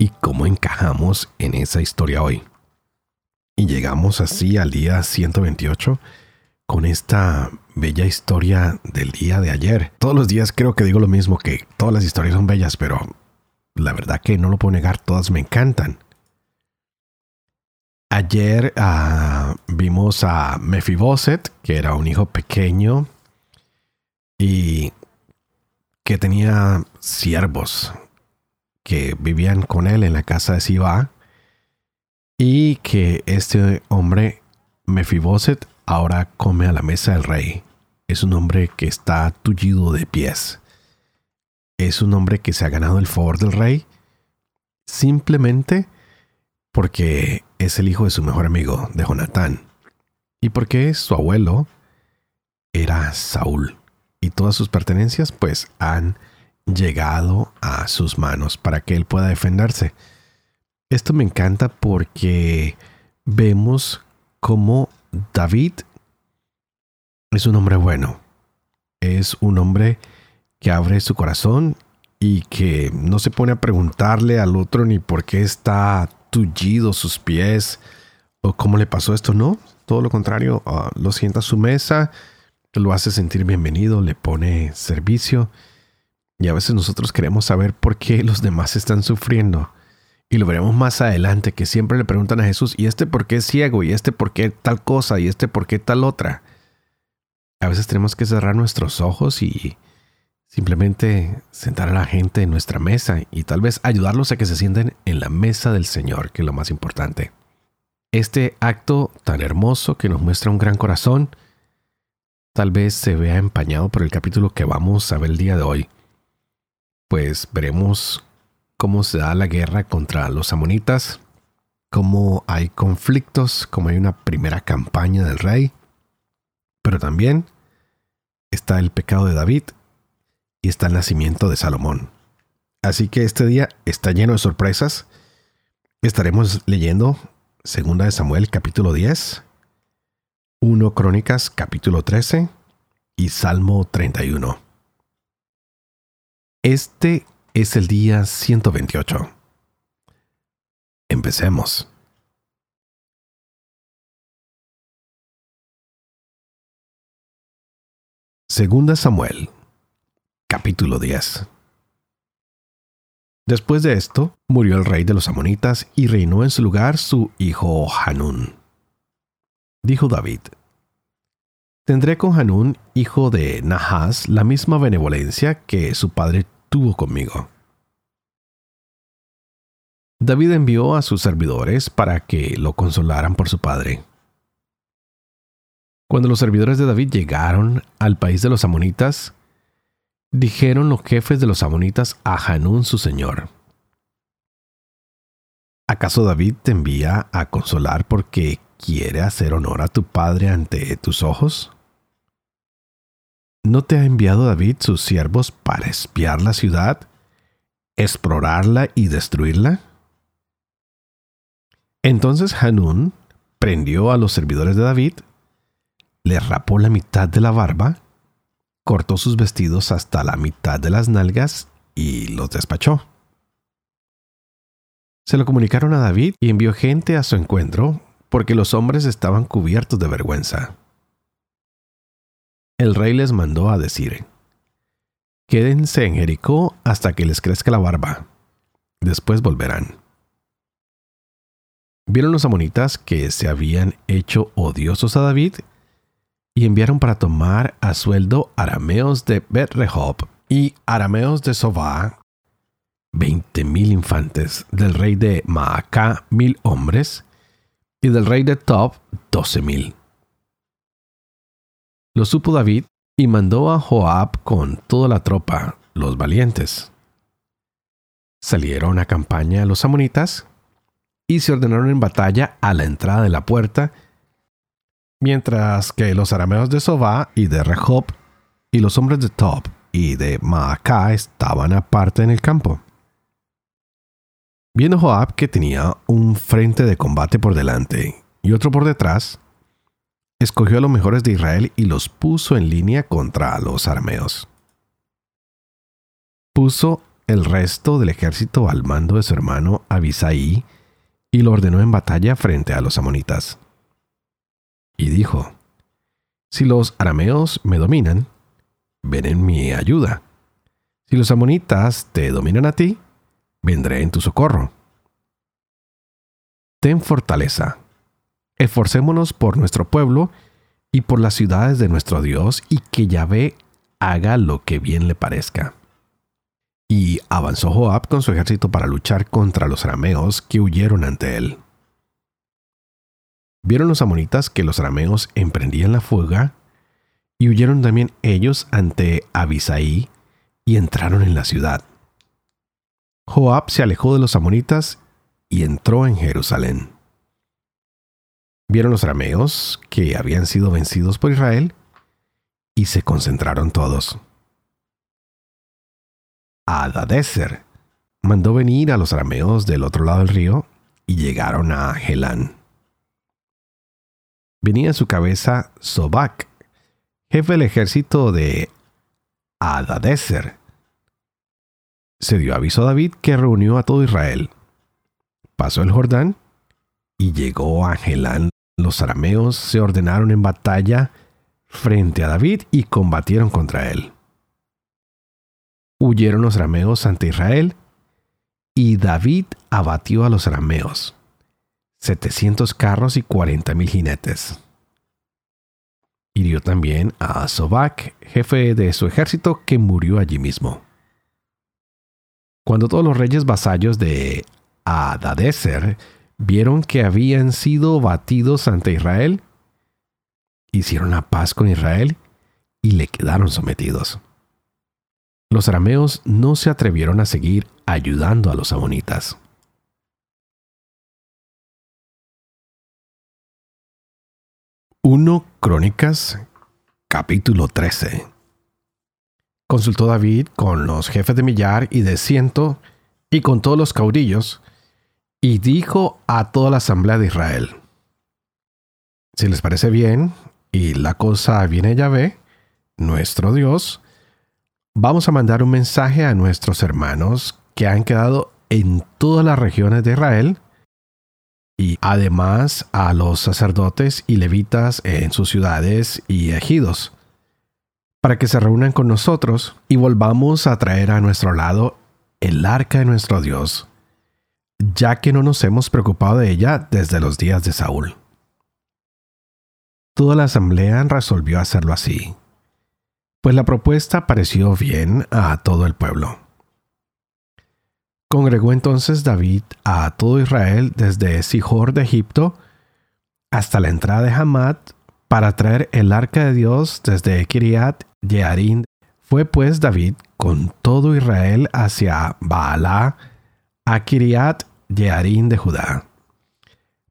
y cómo encajamos en esa historia hoy. Y llegamos así al día 128 con esta bella historia del día de ayer. Todos los días creo que digo lo mismo, que todas las historias son bellas, pero la verdad que no lo puedo negar, todas me encantan. Ayer uh, vimos a Mephiboset, que era un hijo pequeño y que tenía siervos que vivían con él en la casa de Siba y que este hombre, Mephiboset, ahora come a la mesa del rey. Es un hombre que está tullido de pies. Es un hombre que se ha ganado el favor del rey simplemente porque es el hijo de su mejor amigo, de Jonatán, y porque su abuelo era Saúl, y todas sus pertenencias pues han llegado a sus manos para que él pueda defenderse. Esto me encanta porque vemos cómo David es un hombre bueno. Es un hombre que abre su corazón y que no se pone a preguntarle al otro ni por qué está tullido sus pies o cómo le pasó esto. No, todo lo contrario, ah, lo sienta a su mesa, lo hace sentir bienvenido, le pone servicio y a veces nosotros queremos saber por qué los demás están sufriendo. Y lo veremos más adelante, que siempre le preguntan a Jesús, ¿y este por qué es ciego? ¿Y este por qué tal cosa? ¿Y este por qué tal otra? A veces tenemos que cerrar nuestros ojos y simplemente sentar a la gente en nuestra mesa y tal vez ayudarlos a que se sienten en la mesa del Señor, que es lo más importante. Este acto tan hermoso que nos muestra un gran corazón, tal vez se vea empañado por el capítulo que vamos a ver el día de hoy pues veremos cómo se da la guerra contra los amonitas, cómo hay conflictos, cómo hay una primera campaña del rey, pero también está el pecado de David y está el nacimiento de Salomón. Así que este día está lleno de sorpresas. Estaremos leyendo 2 de Samuel capítulo 10, 1 Crónicas capítulo 13 y Salmo 31. Este es el día 128. Empecemos. Segunda Samuel, capítulo 10. Después de esto, murió el rey de los amonitas y reinó en su lugar su hijo Hanún. Dijo David, Tendré con Hanún, hijo de Nahas, la misma benevolencia que su padre tuvo conmigo. David envió a sus servidores para que lo consolaran por su padre. Cuando los servidores de David llegaron al país de los amonitas, dijeron los jefes de los amonitas a Hanún su señor. ¿Acaso David te envía a consolar porque quiere hacer honor a tu padre ante tus ojos? ¿No te ha enviado David sus siervos para espiar la ciudad, explorarla y destruirla? Entonces Hanún prendió a los servidores de David, le rapó la mitad de la barba, cortó sus vestidos hasta la mitad de las nalgas y los despachó. Se lo comunicaron a David y envió gente a su encuentro porque los hombres estaban cubiertos de vergüenza el rey les mandó a decir, Quédense en Jericó hasta que les crezca la barba, después volverán. Vieron los amonitas que se habían hecho odiosos a David y enviaron para tomar a sueldo arameos de bet y arameos de Sobá, veinte mil infantes, del rey de Maacá mil hombres y del rey de Tob doce mil. Lo supo David y mandó a Joab con toda la tropa, los valientes. Salieron a campaña los amonitas y se ordenaron en batalla a la entrada de la puerta, mientras que los arameos de Sobá y de Rehob y los hombres de Tob y de Maacá estaban aparte en el campo. Viendo Joab que tenía un frente de combate por delante y otro por detrás, escogió a los mejores de Israel y los puso en línea contra los arameos. Puso el resto del ejército al mando de su hermano Abisaí y lo ordenó en batalla frente a los amonitas. Y dijo, Si los arameos me dominan, ven en mi ayuda. Si los amonitas te dominan a ti, vendré en tu socorro. Ten fortaleza. Esforcémonos por nuestro pueblo y por las ciudades de nuestro Dios, y que Yahvé haga lo que bien le parezca. Y avanzó Joab con su ejército para luchar contra los arameos que huyeron ante él. Vieron los amonitas que los arameos emprendían la fuga, y huyeron también ellos ante Abisaí, y entraron en la ciudad. Joab se alejó de los amonitas y entró en Jerusalén. Vieron los arameos que habían sido vencidos por Israel y se concentraron todos. Adadeser mandó venir a los arameos del otro lado del río y llegaron a Helán. Venía a su cabeza Sobac, jefe del ejército de Adadeser. Se dio aviso a David que reunió a todo Israel. Pasó el Jordán y llegó a Helán. Los arameos se ordenaron en batalla frente a David y combatieron contra él. Huyeron los arameos ante Israel y David abatió a los arameos, setecientos carros y cuarenta mil jinetes. Hirió también a Sobac, jefe de su ejército, que murió allí mismo. Cuando todos los reyes vasallos de Adadeser vieron que habían sido batidos ante Israel, hicieron la paz con Israel y le quedaron sometidos. Los arameos no se atrevieron a seguir ayudando a los amonitas. Uno Crónicas capítulo 13 Consultó David con los jefes de millar y de ciento y con todos los caudillos, y dijo a toda la asamblea de Israel, si les parece bien y la cosa viene Yahvé, nuestro Dios, vamos a mandar un mensaje a nuestros hermanos que han quedado en todas las regiones de Israel, y además a los sacerdotes y levitas en sus ciudades y ejidos, para que se reúnan con nosotros y volvamos a traer a nuestro lado el arca de nuestro Dios, ya que no nos hemos preocupado de ella desde los días de Saúl. Toda la asamblea resolvió hacerlo así, pues la propuesta pareció bien a todo el pueblo. Congregó entonces David a todo Israel desde Sijor de Egipto hasta la entrada de Hamad para traer el arca de Dios desde Kiriat Yearim. Fue pues David con todo Israel hacia Baalá, a Kiriat Yearim de Judá,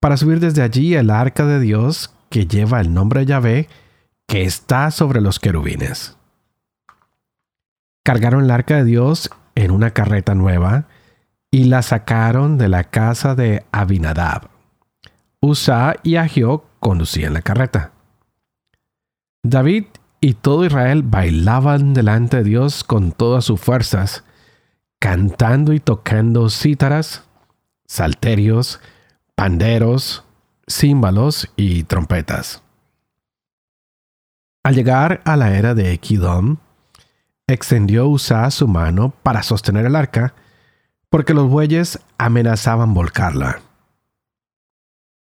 para subir desde allí el arca de Dios que lleva el nombre de Yahvé, que está sobre los querubines. Cargaron el arca de Dios en una carreta nueva, y la sacaron de la casa de Abinadab. Usa y Agio conducían la carreta. David y todo Israel bailaban delante de Dios con todas sus fuerzas, cantando y tocando cítaras, salterios, panderos, címbalos y trompetas. Al llegar a la era de Equidom, extendió Usa su mano para sostener el arca, porque los bueyes amenazaban volcarla.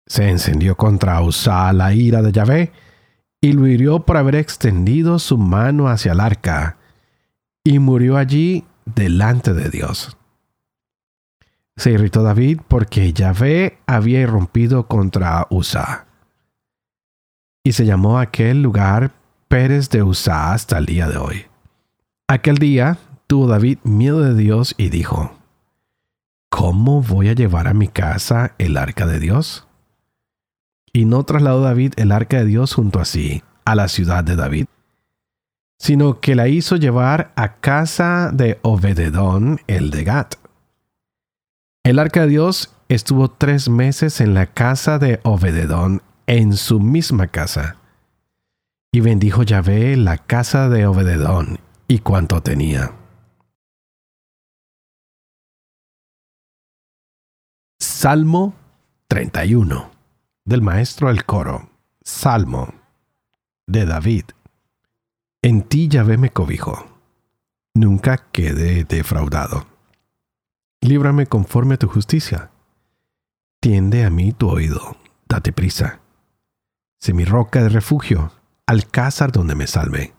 Se encendió contra Usa la ira de Yahvé y lo hirió por haber extendido su mano hacia el arca, y murió allí delante de Dios. Se irritó David porque Yahvé había irrumpido contra Usa. Y se llamó aquel lugar Pérez de Usa hasta el día de hoy. Aquel día tuvo David miedo de Dios y dijo, ¿cómo voy a llevar a mi casa el arca de Dios? Y no trasladó David el arca de Dios junto a sí, a la ciudad de David, sino que la hizo llevar a casa de Obededón, el de Gat. El arca de Dios estuvo tres meses en la casa de Obededón, en su misma casa. Y bendijo Yahvé la casa de Obededón y cuanto tenía. Salmo 31 del maestro al coro. Salmo de David. En ti Yahvé me cobijo. Nunca quede defraudado. Líbrame conforme a tu justicia. Tiende a mí tu oído. Date prisa. Sé mi roca de refugio, alcázar donde me salve.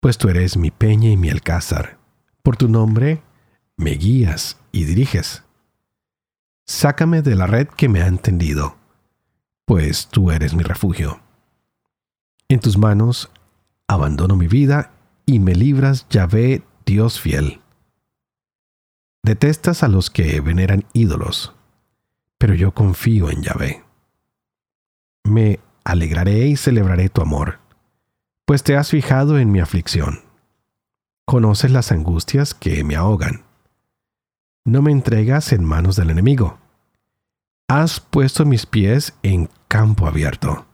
Pues tú eres mi peña y mi alcázar. Por tu nombre me guías y diriges. Sácame de la red que me ha entendido, pues tú eres mi refugio. En tus manos abandono mi vida y me libras, Yahvé, Dios fiel. Detestas a los que veneran ídolos, pero yo confío en Yahvé. Me alegraré y celebraré tu amor, pues te has fijado en mi aflicción. Conoces las angustias que me ahogan no me entregas en manos del enemigo. Has puesto mis pies en campo abierto.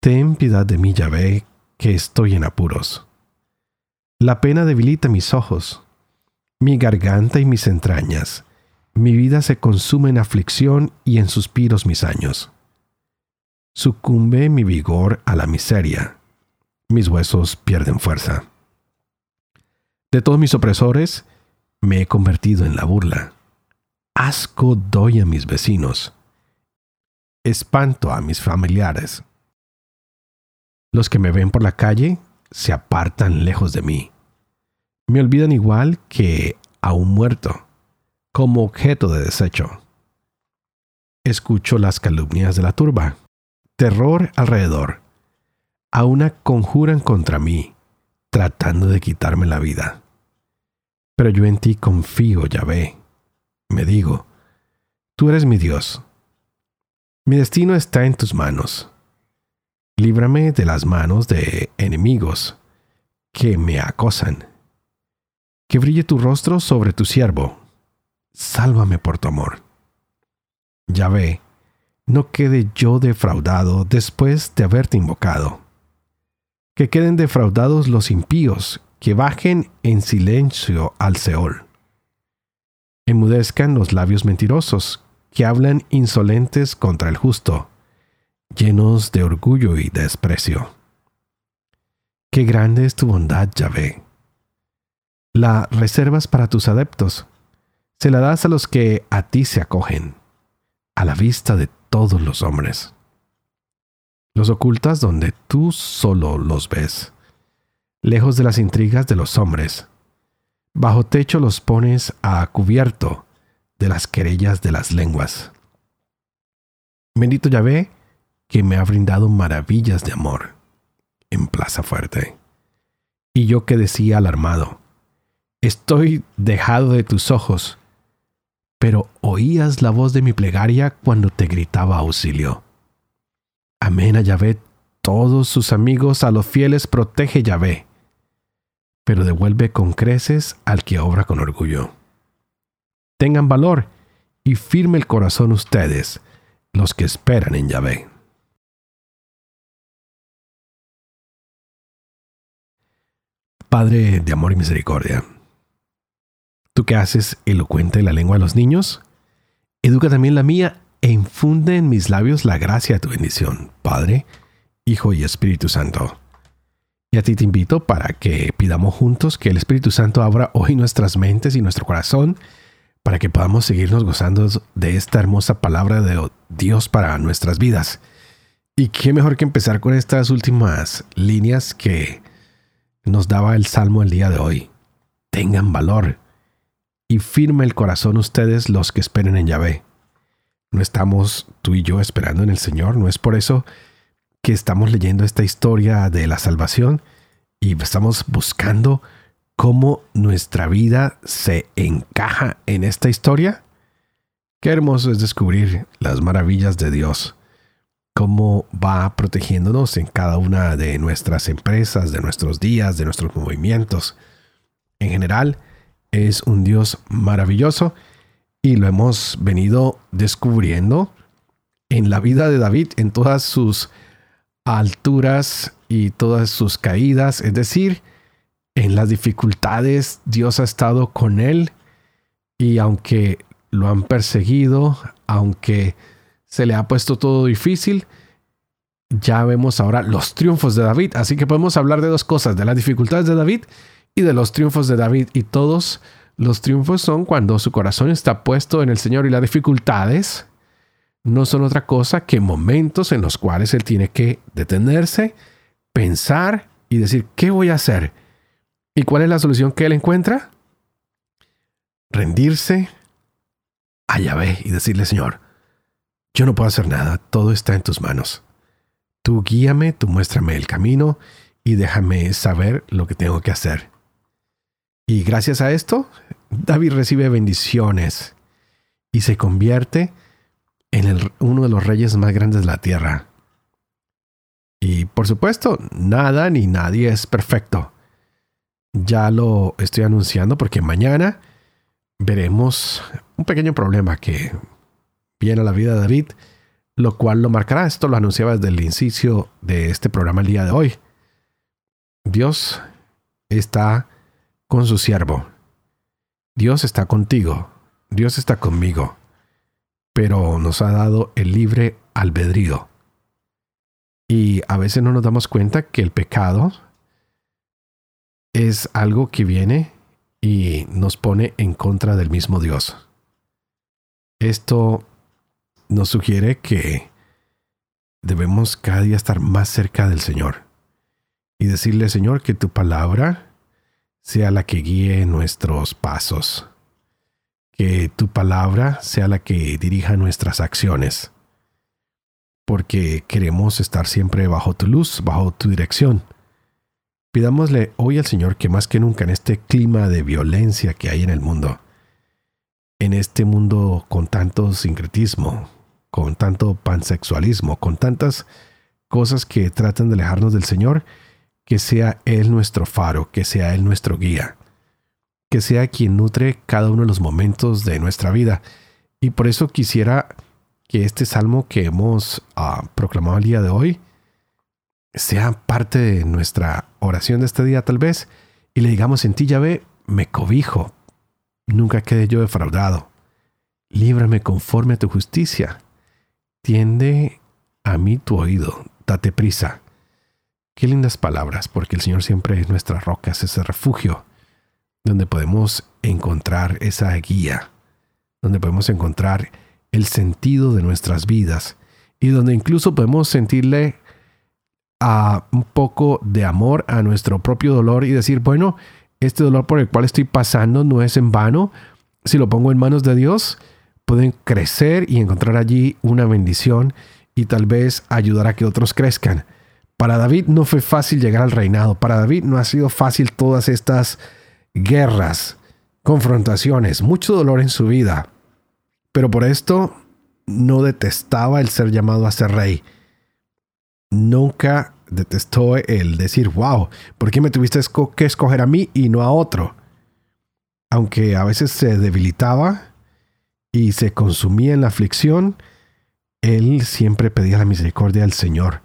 Ten piedad de mí, Yahvé, que estoy en apuros. La pena debilita mis ojos, mi garganta y mis entrañas. Mi vida se consume en aflicción y en suspiros mis años. Sucumbe mi vigor a la miseria. Mis huesos pierden fuerza. De todos mis opresores, me he convertido en la burla. Asco doy a mis vecinos. Espanto a mis familiares. Los que me ven por la calle se apartan lejos de mí. Me olvidan igual que a un muerto, como objeto de desecho. Escucho las calumnias de la turba. Terror alrededor. A una conjuran contra mí, tratando de quitarme la vida. Pero yo en ti confío, Yahvé. Me digo, tú eres mi Dios. Mi destino está en tus manos. Líbrame de las manos de enemigos que me acosan. Que brille tu rostro sobre tu siervo. Sálvame por tu amor. Yahvé, no quede yo defraudado después de haberte invocado. Que queden defraudados los impíos que bajen en silencio al Seol. Enmudezcan los labios mentirosos, que hablan insolentes contra el justo, llenos de orgullo y desprecio. Qué grande es tu bondad, Yahvé. La reservas para tus adeptos, se la das a los que a ti se acogen, a la vista de todos los hombres. Los ocultas donde tú solo los ves lejos de las intrigas de los hombres. Bajo techo los pones a cubierto de las querellas de las lenguas. Bendito Yahvé, que me ha brindado maravillas de amor en Plaza Fuerte. Y yo que decía alarmado, estoy dejado de tus ojos, pero oías la voz de mi plegaria cuando te gritaba auxilio. Amén a Yahvé, todos sus amigos, a los fieles protege Yahvé pero devuelve con creces al que obra con orgullo. Tengan valor y firme el corazón ustedes, los que esperan en Yahvé. Padre de amor y misericordia, tú que haces elocuente la lengua de los niños, educa también la mía e infunde en mis labios la gracia de tu bendición, Padre, Hijo y Espíritu Santo y a ti te invito para que pidamos juntos que el Espíritu Santo abra hoy nuestras mentes y nuestro corazón para que podamos seguirnos gozando de esta hermosa palabra de Dios para nuestras vidas. Y qué mejor que empezar con estas últimas líneas que nos daba el Salmo el día de hoy. Tengan valor y firme el corazón ustedes los que esperen en Yahvé. No estamos tú y yo esperando en el Señor, no es por eso que estamos leyendo esta historia de la salvación y estamos buscando cómo nuestra vida se encaja en esta historia? Qué hermoso es descubrir las maravillas de Dios, cómo va protegiéndonos en cada una de nuestras empresas, de nuestros días, de nuestros movimientos. En general, es un Dios maravilloso y lo hemos venido descubriendo en la vida de David, en todas sus alturas y todas sus caídas, es decir, en las dificultades Dios ha estado con él y aunque lo han perseguido, aunque se le ha puesto todo difícil, ya vemos ahora los triunfos de David. Así que podemos hablar de dos cosas, de las dificultades de David y de los triunfos de David. Y todos los triunfos son cuando su corazón está puesto en el Señor y las dificultades no son otra cosa que momentos en los cuales él tiene que detenerse, pensar y decir, ¿qué voy a hacer? ¿Y cuál es la solución que él encuentra? Rendirse a Yahvé y decirle, Señor, yo no puedo hacer nada, todo está en tus manos. Tú guíame, tú muéstrame el camino y déjame saber lo que tengo que hacer. Y gracias a esto, David recibe bendiciones y se convierte en uno de los reyes más grandes de la tierra. Y por supuesto, nada ni nadie es perfecto. Ya lo estoy anunciando porque mañana veremos un pequeño problema que viene a la vida de David, lo cual lo marcará. Esto lo anunciaba desde el inicio de este programa el día de hoy. Dios está con su siervo. Dios está contigo. Dios está conmigo pero nos ha dado el libre albedrío. Y a veces no nos damos cuenta que el pecado es algo que viene y nos pone en contra del mismo Dios. Esto nos sugiere que debemos cada día estar más cerca del Señor y decirle, Señor, que tu palabra sea la que guíe nuestros pasos que tu palabra sea la que dirija nuestras acciones, porque queremos estar siempre bajo tu luz, bajo tu dirección. Pidámosle hoy al Señor que más que nunca en este clima de violencia que hay en el mundo, en este mundo con tanto sincretismo, con tanto pansexualismo, con tantas cosas que tratan de alejarnos del Señor, que sea Él nuestro faro, que sea Él nuestro guía que sea quien nutre cada uno de los momentos de nuestra vida. Y por eso quisiera que este salmo que hemos ah, proclamado el día de hoy sea parte de nuestra oración de este día tal vez y le digamos en ti Yahvé, me cobijo, nunca quede yo defraudado, líbrame conforme a tu justicia, tiende a mí tu oído, date prisa. Qué lindas palabras, porque el Señor siempre es nuestra roca, es ese refugio donde podemos encontrar esa guía, donde podemos encontrar el sentido de nuestras vidas y donde incluso podemos sentirle a un poco de amor a nuestro propio dolor y decir, bueno, este dolor por el cual estoy pasando no es en vano. Si lo pongo en manos de Dios, pueden crecer y encontrar allí una bendición y tal vez ayudar a que otros crezcan. Para David no fue fácil llegar al reinado. Para David no ha sido fácil todas estas guerras, confrontaciones, mucho dolor en su vida. Pero por esto no detestaba el ser llamado a ser rey. Nunca detestó el decir, wow, ¿por qué me tuviste que escoger a mí y no a otro? Aunque a veces se debilitaba y se consumía en la aflicción, él siempre pedía la misericordia del Señor.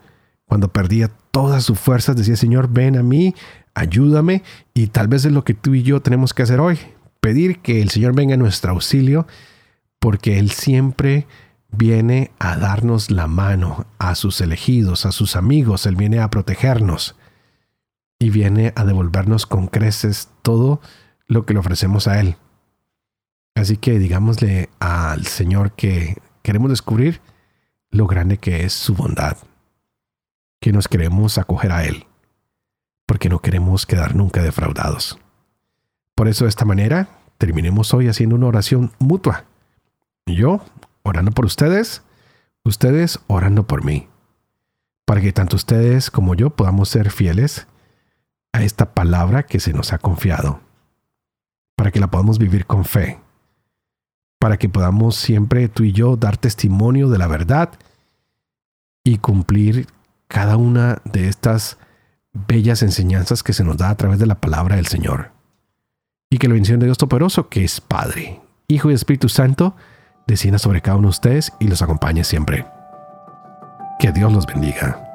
Cuando perdía todas sus fuerzas, decía, Señor, ven a mí, ayúdame y tal vez es lo que tú y yo tenemos que hacer hoy, pedir que el Señor venga a nuestro auxilio porque Él siempre viene a darnos la mano a sus elegidos, a sus amigos, Él viene a protegernos y viene a devolvernos con creces todo lo que le ofrecemos a Él. Así que digámosle al Señor que queremos descubrir lo grande que es su bondad, que nos queremos acoger a Él porque no queremos quedar nunca defraudados. Por eso de esta manera terminemos hoy haciendo una oración mutua. Yo orando por ustedes, ustedes orando por mí, para que tanto ustedes como yo podamos ser fieles a esta palabra que se nos ha confiado, para que la podamos vivir con fe, para que podamos siempre tú y yo dar testimonio de la verdad y cumplir cada una de estas bellas enseñanzas que se nos da a través de la palabra del Señor. Y que la bendición de Dios Todopoderoso, que es Padre, Hijo y Espíritu Santo, descienda sobre cada uno de ustedes y los acompañe siempre. Que Dios los bendiga.